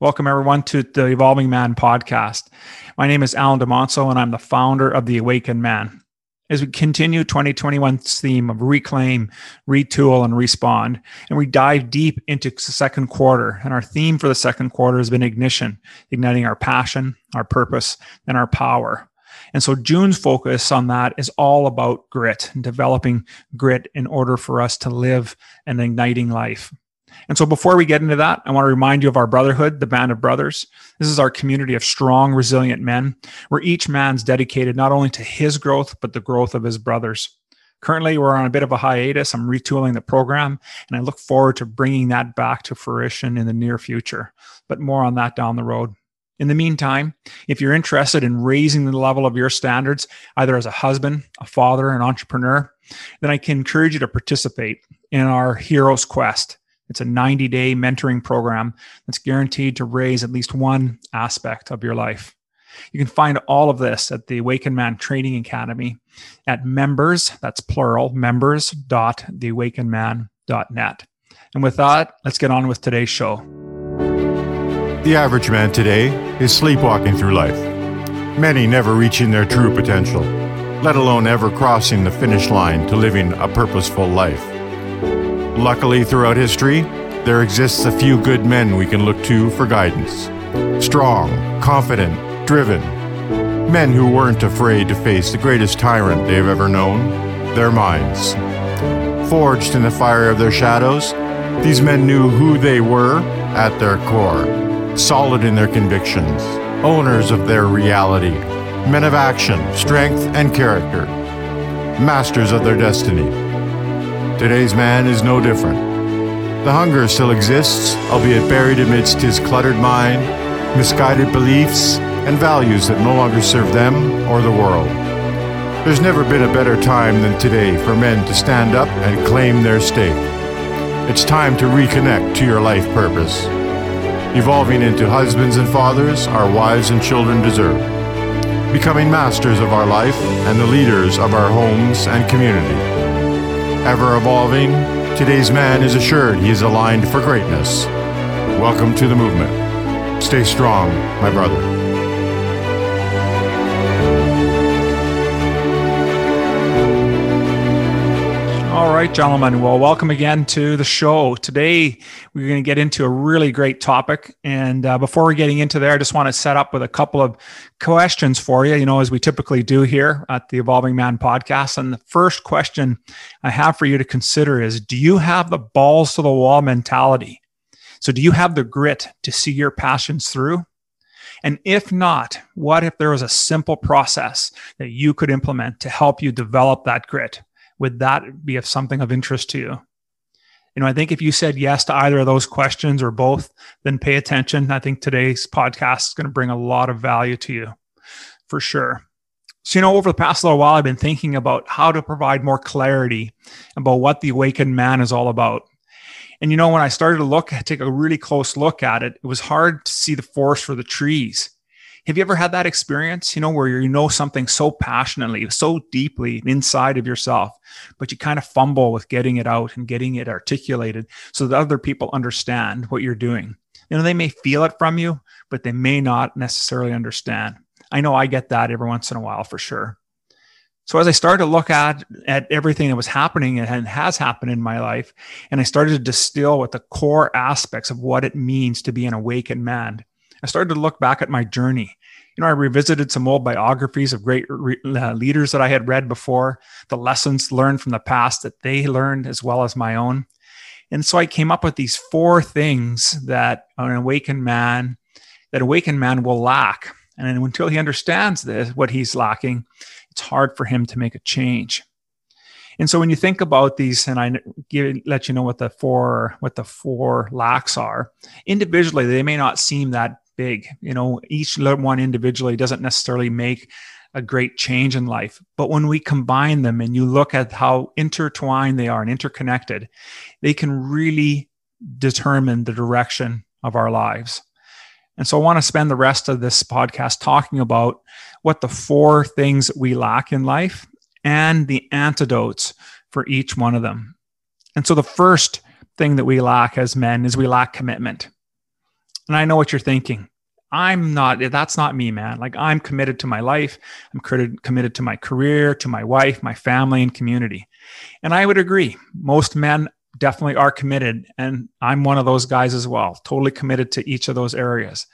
Welcome, everyone, to the Evolving Man podcast. My name is Alain DeMonso, and I'm the founder of The Awakened Man. As we continue 2021's theme of reclaim, retool, and respond, and we dive deep into the second quarter, and our theme for the second quarter has been ignition, igniting our passion, our purpose, and our power. And so June's focus on that is all about grit and developing grit in order for us to live an igniting life. And so before we get into that, I want to remind you of our brotherhood, the Band of Brothers. This is our community of strong, resilient men, where each man's dedicated not only to his growth, but the growth of his brothers. Currently, we're on a bit of a hiatus. I'm retooling the program, and I look forward to bringing that back to fruition in the near future. But more on that down the road. In the meantime, if you're interested in raising the level of your standards, either as a husband, a father, an entrepreneur, then I can encourage you to participate in our Hero's Quest. It's a 90 day mentoring program that's guaranteed to raise at least one aspect of your life. You can find all of this at the Awakened Man Training Academy at members, that's plural, members.theawakenedman.net. And with that, let's get on with today's show. The average man today is sleepwalking through life, many never reaching their true potential, let alone ever crossing the finish line to living a purposeful life. Luckily, throughout history, there exists a few good men we can look to for guidance. Strong, confident, driven. Men who weren't afraid to face the greatest tyrant they've ever known their minds. Forged in the fire of their shadows, these men knew who they were at their core, solid in their convictions, owners of their reality, men of action, strength, and character, masters of their destiny. Today's man is no different. The hunger still exists, albeit buried amidst his cluttered mind, misguided beliefs, and values that no longer serve them or the world. There's never been a better time than today for men to stand up and claim their stake. It's time to reconnect to your life purpose. Evolving into husbands and fathers our wives and children deserve. Becoming masters of our life and the leaders of our homes and community ever evolving, today's man is assured he is aligned for greatness. Welcome to the movement. Stay strong, my brother. Right, gentlemen. Well, welcome again to the show. Today, we're going to get into a really great topic. And uh, before we're getting into there, I just want to set up with a couple of questions for you, you know, as we typically do here at the Evolving Man podcast. And the first question I have for you to consider is Do you have the balls to the wall mentality? So, do you have the grit to see your passions through? And if not, what if there was a simple process that you could implement to help you develop that grit? Would that be of something of interest to you? You know, I think if you said yes to either of those questions or both, then pay attention. I think today's podcast is going to bring a lot of value to you for sure. So, you know, over the past little while, I've been thinking about how to provide more clarity about what the awakened man is all about. And, you know, when I started to look, take a really close look at it, it was hard to see the forest for the trees. Have you ever had that experience, you know, where you know something so passionately, so deeply inside of yourself, but you kind of fumble with getting it out and getting it articulated so that other people understand what you're doing? You know, they may feel it from you, but they may not necessarily understand. I know I get that every once in a while for sure. So as I started to look at at everything that was happening and has happened in my life, and I started to distill what the core aspects of what it means to be an awakened man, I started to look back at my journey. You know, I revisited some old biographies of great re- uh, leaders that I had read before, the lessons learned from the past that they learned as well as my own. And so I came up with these four things that an awakened man, that awakened man will lack. And until he understands this, what he's lacking, it's hard for him to make a change. And so when you think about these, and I give, let you know what the four what the four lacks are individually, they may not seem that big. You know, each one individually doesn't necessarily make a great change in life. But when we combine them and you look at how intertwined they are and interconnected, they can really determine the direction of our lives. And so I want to spend the rest of this podcast talking about what the four things that we lack in life and the antidotes for each one of them. And so the first thing that we lack as men is we lack commitment. And I know what you're thinking. I'm not, that's not me, man. Like I'm committed to my life. I'm committed to my career, to my wife, my family, and community. And I would agree. Most men definitely are committed. And I'm one of those guys as well, totally committed to each of those areas.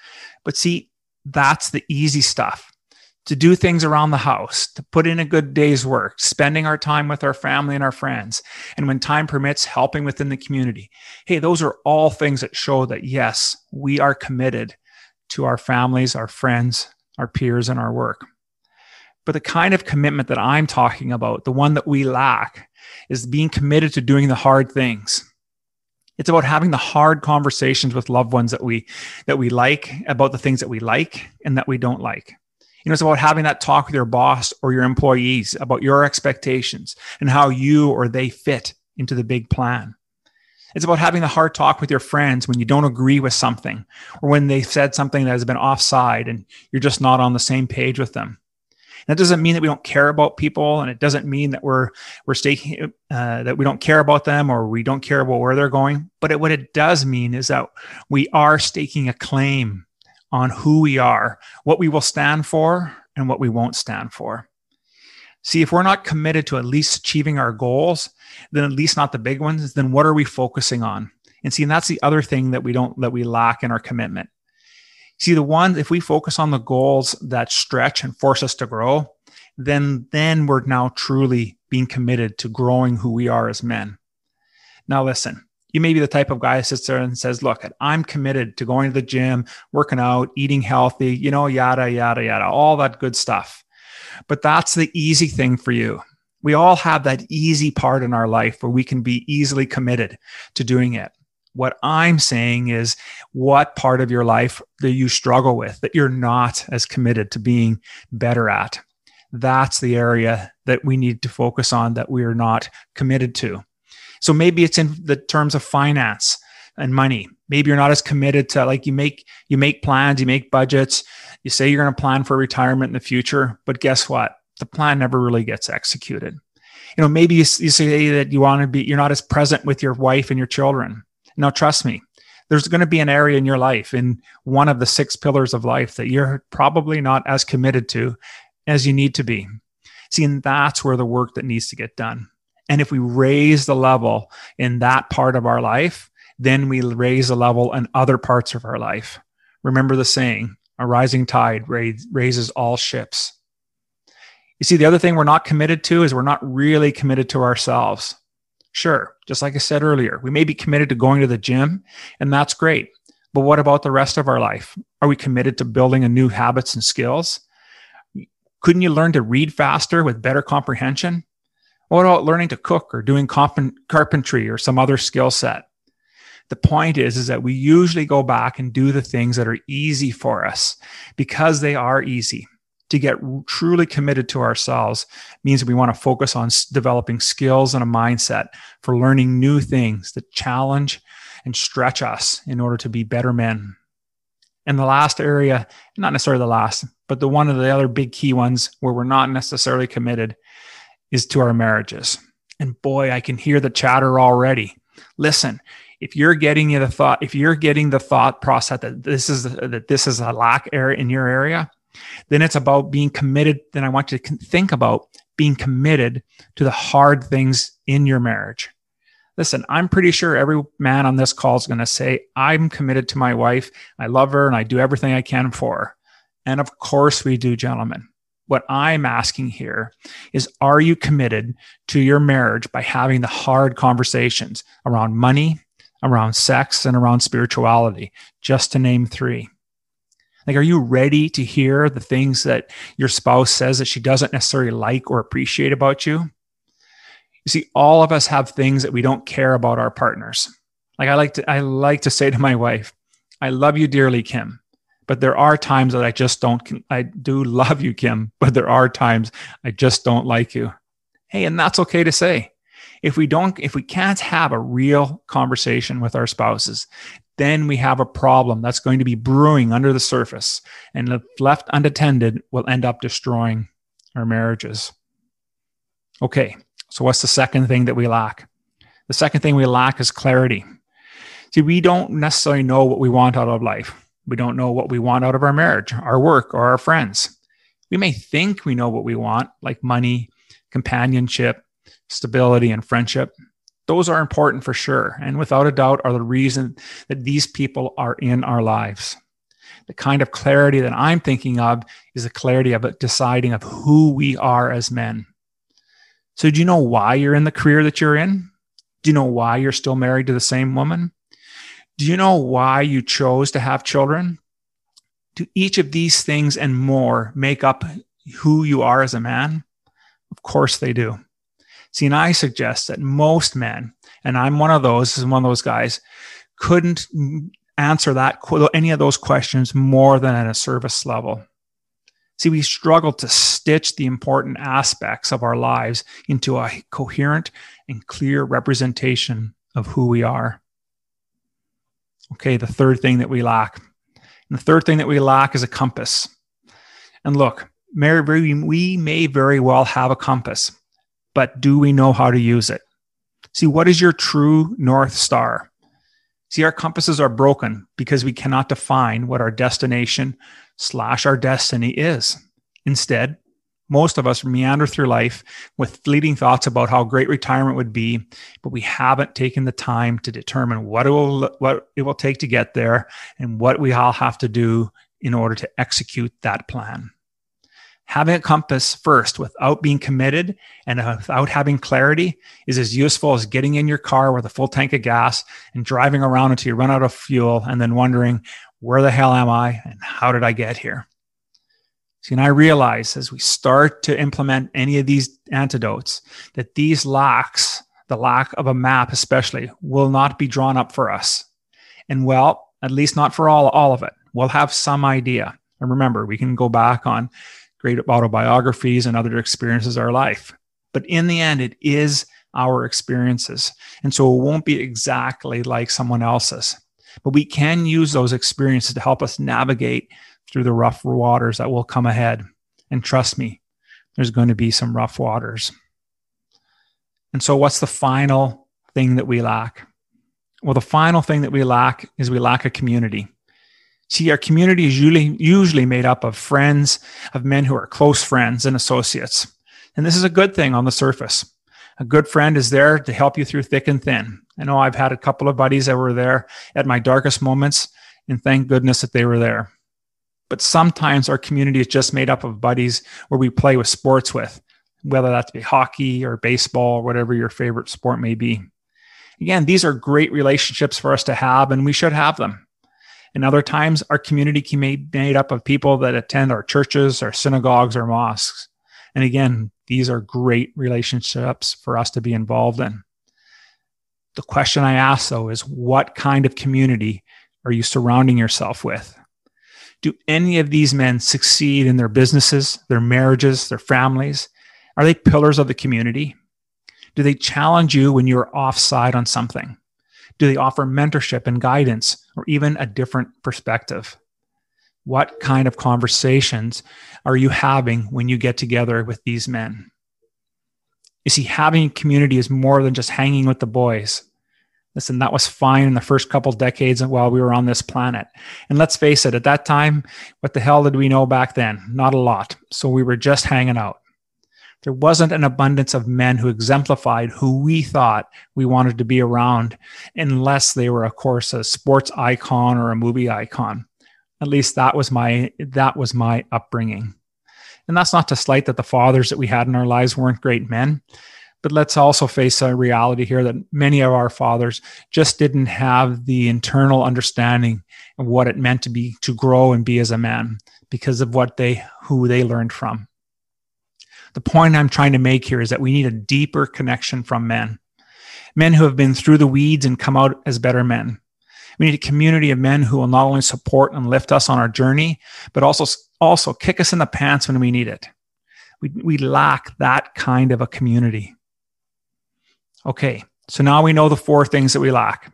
But see, that's the easy stuff to do things around the house, to put in a good day's work, spending our time with our family and our friends, and when time permits, helping within the community. Hey, those are all things that show that yes, we are committed to our families, our friends, our peers, and our work. But the kind of commitment that I'm talking about, the one that we lack, is being committed to doing the hard things. It's about having the hard conversations with loved ones that we that we like about the things that we like and that we don't like. You know, it's about having that talk with your boss or your employees about your expectations and how you or they fit into the big plan. It's about having the hard talk with your friends when you don't agree with something or when they said something that has been offside and you're just not on the same page with them. that doesn't mean that we don't care about people, and it doesn't mean that we're we're staking uh, that we don't care about them or we don't care about where they're going. But it, what it does mean is that we are staking a claim on who we are, what we will stand for, and what we won't stand for. See, if we're not committed to at least achieving our goals, then at least not the big ones, then what are we focusing on? And see, and that's the other thing that we don't, that we lack in our commitment. See, the ones, if we focus on the goals that stretch and force us to grow, then, then we're now truly being committed to growing who we are as men. Now, listen, you may be the type of guy that sits there and says, Look, I'm committed to going to the gym, working out, eating healthy, you know, yada, yada, yada, all that good stuff. But that's the easy thing for you. We all have that easy part in our life where we can be easily committed to doing it. What I'm saying is, what part of your life that you struggle with that you're not as committed to being better at? That's the area that we need to focus on that we are not committed to. So maybe it's in the terms of finance and money. Maybe you're not as committed to like you make you make plans, you make budgets, you say you're going to plan for retirement in the future, but guess what? The plan never really gets executed. You know, maybe you, you say that you want to be you're not as present with your wife and your children. Now trust me, there's going to be an area in your life in one of the six pillars of life that you're probably not as committed to as you need to be. See, and that's where the work that needs to get done. And if we raise the level in that part of our life, then we raise the level in other parts of our life. Remember the saying, a rising tide raises all ships. You see, the other thing we're not committed to is we're not really committed to ourselves. Sure, just like I said earlier, we may be committed to going to the gym, and that's great. But what about the rest of our life? Are we committed to building a new habits and skills? Couldn't you learn to read faster with better comprehension? What about learning to cook or doing carpentry or some other skill set? The point is, is that we usually go back and do the things that are easy for us because they are easy. To get truly committed to ourselves means we want to focus on developing skills and a mindset for learning new things that challenge and stretch us in order to be better men. And the last area, not necessarily the last, but the one of the other big key ones where we're not necessarily committed is to our marriages. And boy, I can hear the chatter already. Listen, if you're getting the thought, if you're getting the thought process that this is that this is a lack area in your area, then it's about being committed. Then I want you to think about being committed to the hard things in your marriage. Listen, I'm pretty sure every man on this call is going to say, I'm committed to my wife. I love her and I do everything I can for her. And of course we do, gentlemen. What I'm asking here is Are you committed to your marriage by having the hard conversations around money, around sex, and around spirituality, just to name three? Like, are you ready to hear the things that your spouse says that she doesn't necessarily like or appreciate about you? You see, all of us have things that we don't care about our partners. Like I like to, I like to say to my wife, I love you dearly, Kim but there are times that I just don't, I do love you, Kim, but there are times I just don't like you. Hey, and that's okay to say. If we don't, if we can't have a real conversation with our spouses, then we have a problem that's going to be brewing under the surface. And if left unattended, will end up destroying our marriages. Okay, so what's the second thing that we lack? The second thing we lack is clarity. See, we don't necessarily know what we want out of life We don't know what we want out of our marriage, our work, or our friends. We may think we know what we want, like money, companionship, stability, and friendship. Those are important for sure. And without a doubt, are the reason that these people are in our lives. The kind of clarity that I'm thinking of is the clarity of deciding of who we are as men. So, do you know why you're in the career that you're in? Do you know why you're still married to the same woman? Do you know why you chose to have children? Do each of these things and more make up who you are as a man? Of course they do. See, and I suggest that most men, and I'm one of those, is one of those guys, couldn't answer that any of those questions more than at a service level. See, we struggle to stitch the important aspects of our lives into a coherent and clear representation of who we are. Okay, the third thing that we lack. And the third thing that we lack is a compass. And look, Mary, we may very well have a compass, but do we know how to use it? See, what is your true North Star? See, our compasses are broken because we cannot define what our destination slash our destiny is. Instead, most of us meander through life with fleeting thoughts about how great retirement would be, but we haven't taken the time to determine what it will what it will take to get there and what we all have to do in order to execute that plan. Having a compass first without being committed and without having clarity is as useful as getting in your car with a full tank of gas and driving around until you run out of fuel and then wondering, where the hell am I and how did I get here? See, and I realize as we start to implement any of these antidotes that these locks, the lack of a map especially, will not be drawn up for us. And well, at least not for all, all of it. We'll have some idea. And remember, we can go back on great autobiographies and other experiences of our life. But in the end, it is our experiences. And so it won't be exactly like someone else's. But we can use those experiences to help us navigate through the rough waters that will come ahead. And trust me, there's going to be some rough waters. And so, what's the final thing that we lack? Well, the final thing that we lack is we lack a community. See, our community is usually, usually made up of friends, of men who are close friends and associates. And this is a good thing on the surface. A good friend is there to help you through thick and thin. I know I've had a couple of buddies that were there at my darkest moments, and thank goodness that they were there. But sometimes our community is just made up of buddies where we play with sports with, whether that be hockey or baseball or whatever your favorite sport may be. Again, these are great relationships for us to have, and we should have them. And other times, our community can be made up of people that attend our churches, our synagogues, or mosques. And again, these are great relationships for us to be involved in. The question I ask, though, is what kind of community are you surrounding yourself with? Do any of these men succeed in their businesses, their marriages, their families? Are they pillars of the community? Do they challenge you when you're offside on something? Do they offer mentorship and guidance or even a different perspective? What kind of conversations are you having when you get together with these men? You see, having a community is more than just hanging with the boys. Listen, that was fine in the first couple decades while we were on this planet. And let's face it, at that time, what the hell did we know back then? Not a lot. So we were just hanging out there wasn't an abundance of men who exemplified who we thought we wanted to be around, unless they were, of course, a sports icon or a movie icon. At least that was my that was my upbringing. And that's not to slight that the fathers that we had in our lives weren't great men, but let's also face a reality here that many of our fathers just didn't have the internal understanding of what it meant to be to grow and be as a man because of what they who they learned from. The point I'm trying to make here is that we need a deeper connection from men, men who have been through the weeds and come out as better men. We need a community of men who will not only support and lift us on our journey, but also, also kick us in the pants when we need it. We, we lack that kind of a community. Okay, so now we know the four things that we lack.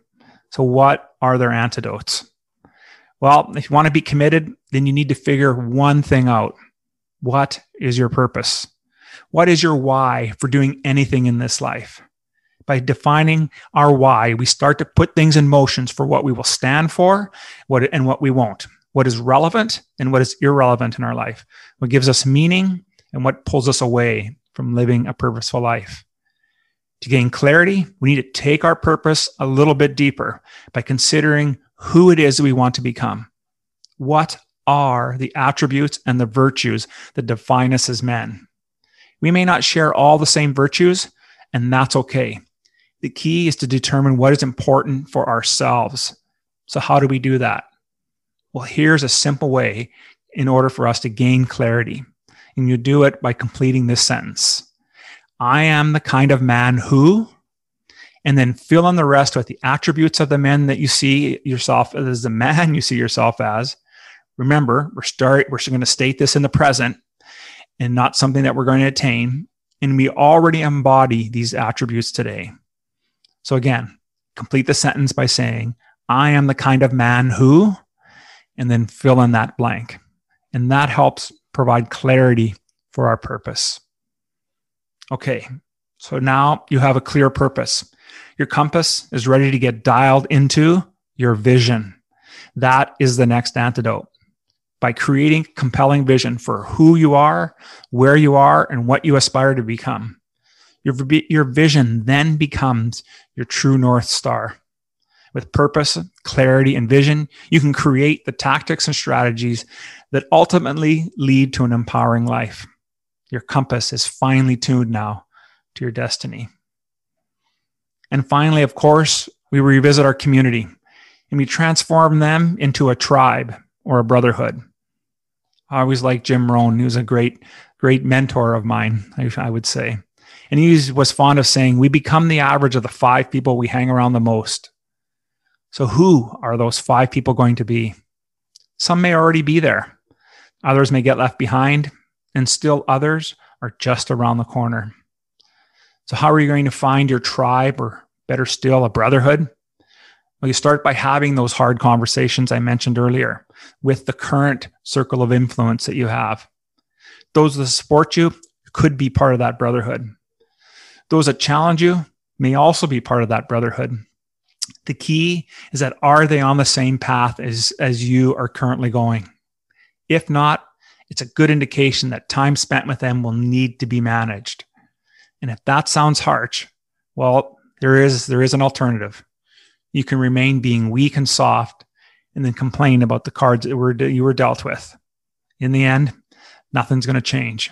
So, what are their antidotes? Well, if you want to be committed, then you need to figure one thing out. What is your purpose? What is your why for doing anything in this life? By defining our why, we start to put things in motions for what we will stand for what, and what we won't. what is relevant and what is irrelevant in our life, what gives us meaning and what pulls us away from living a purposeful life. To gain clarity, we need to take our purpose a little bit deeper by considering who it is we want to become. What are the attributes and the virtues that define us as men? We may not share all the same virtues, and that's okay. The key is to determine what is important for ourselves. So, how do we do that? Well, here's a simple way in order for us to gain clarity. And you do it by completing this sentence I am the kind of man who, and then fill in the rest with the attributes of the men that you see yourself as the man you see yourself as. Remember, we're start we're going to state this in the present and not something that we're going to attain. And we already embody these attributes today. So again, complete the sentence by saying, I am the kind of man who, and then fill in that blank. And that helps provide clarity for our purpose. Okay, so now you have a clear purpose. Your compass is ready to get dialed into your vision. That is the next antidote. By creating compelling vision for who you are, where you are, and what you aspire to become, your, your vision then becomes your true North Star. With purpose, clarity, and vision, you can create the tactics and strategies that ultimately lead to an empowering life. Your compass is finely tuned now to your destiny. And finally, of course, we revisit our community and we transform them into a tribe or a brotherhood. I always liked Jim Rohn. Was a great, great mentor of mine, I, I would say. And he was fond of saying, We become the average of the five people we hang around the most. So, who are those five people going to be? Some may already be there, others may get left behind, and still others are just around the corner. So, how are you going to find your tribe, or better still, a brotherhood? Well, you start by having those hard conversations I mentioned earlier with the current circle of influence that you have. Those that support you could be part of that brotherhood. Those that challenge you may also be part of that brotherhood. The key is that are they on the same path as, as you are currently going? If not, it's a good indication that time spent with them will need to be managed. And if that sounds harsh, well, there is there is an alternative. You can remain being weak and soft and then complain about the cards that were you were dealt with. In the end, nothing's going to change.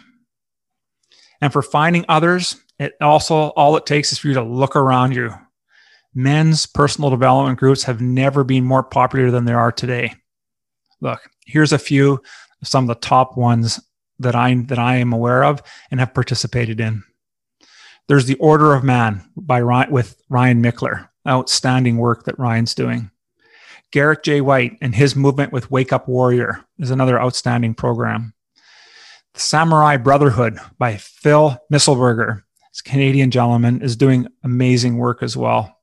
And for finding others, it also all it takes is for you to look around you. Men's personal development groups have never been more popular than they are today. Look, here's a few some of the top ones that I that I am aware of and have participated in. There's the Order of Man by Ryan, with Ryan Michler. Outstanding work that Ryan's doing. Garrett J. White and his movement with Wake Up Warrior is another outstanding program. The Samurai Brotherhood by Phil Misselberger, this Canadian gentleman, is doing amazing work as well.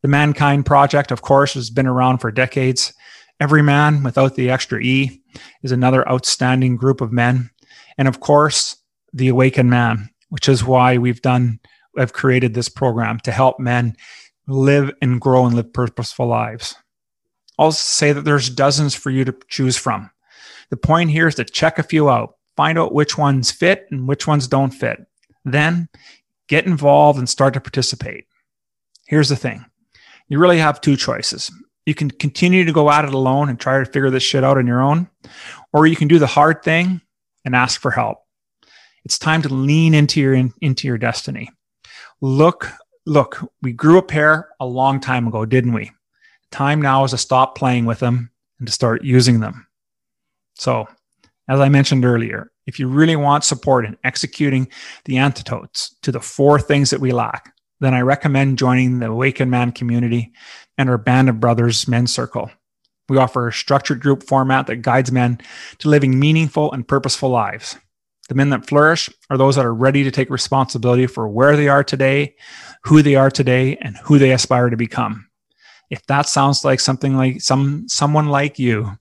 The Mankind Project, of course, has been around for decades. Evryman without the extra E is another outstanding group of men. And of course, the Awakened Man, which is why we've done, I've created this program to help men live and grow and live purposeful lives. I'll say that there's dozens for you to choose from. The point here is to check a few out, find out which ones fit and which ones don't fit. Then get involved and start to participate. Here's the thing you really have two choices. You can continue to go at it alone and try to figure this shit out on your own, or you can do the hard thing and ask for help. It's time to lean into your into your destiny. Look, look, we grew a pair a long time ago, didn't we? Time now is to stop playing with them and to start using them. So, as I mentioned earlier, if you really want support in executing the antidotes to the four things that we lack, then I recommend joining the Awakened Man community and our Band of Brothers men's circle. We offer a structured group format that guides men to living meaningful and purposeful lives. The men that flourish are those that are ready to take responsibility for where they are today, who they are today, and who they aspire to become. If that sounds like something like some someone like you,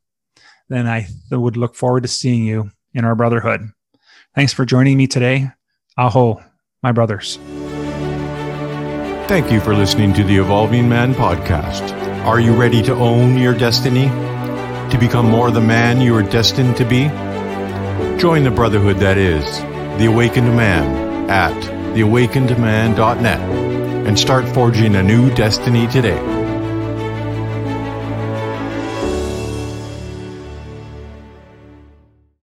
then I would look forward to seeing you in our brotherhood. Thanks for joining me today. Aho, my brothers. Thank you for listening to the Evolving Man podcast. Are you ready to own your destiny? to become more the man you are destined to be? Join the brotherhood that is The Awakened Man at theawakenedman.net and start forging a new destiny today.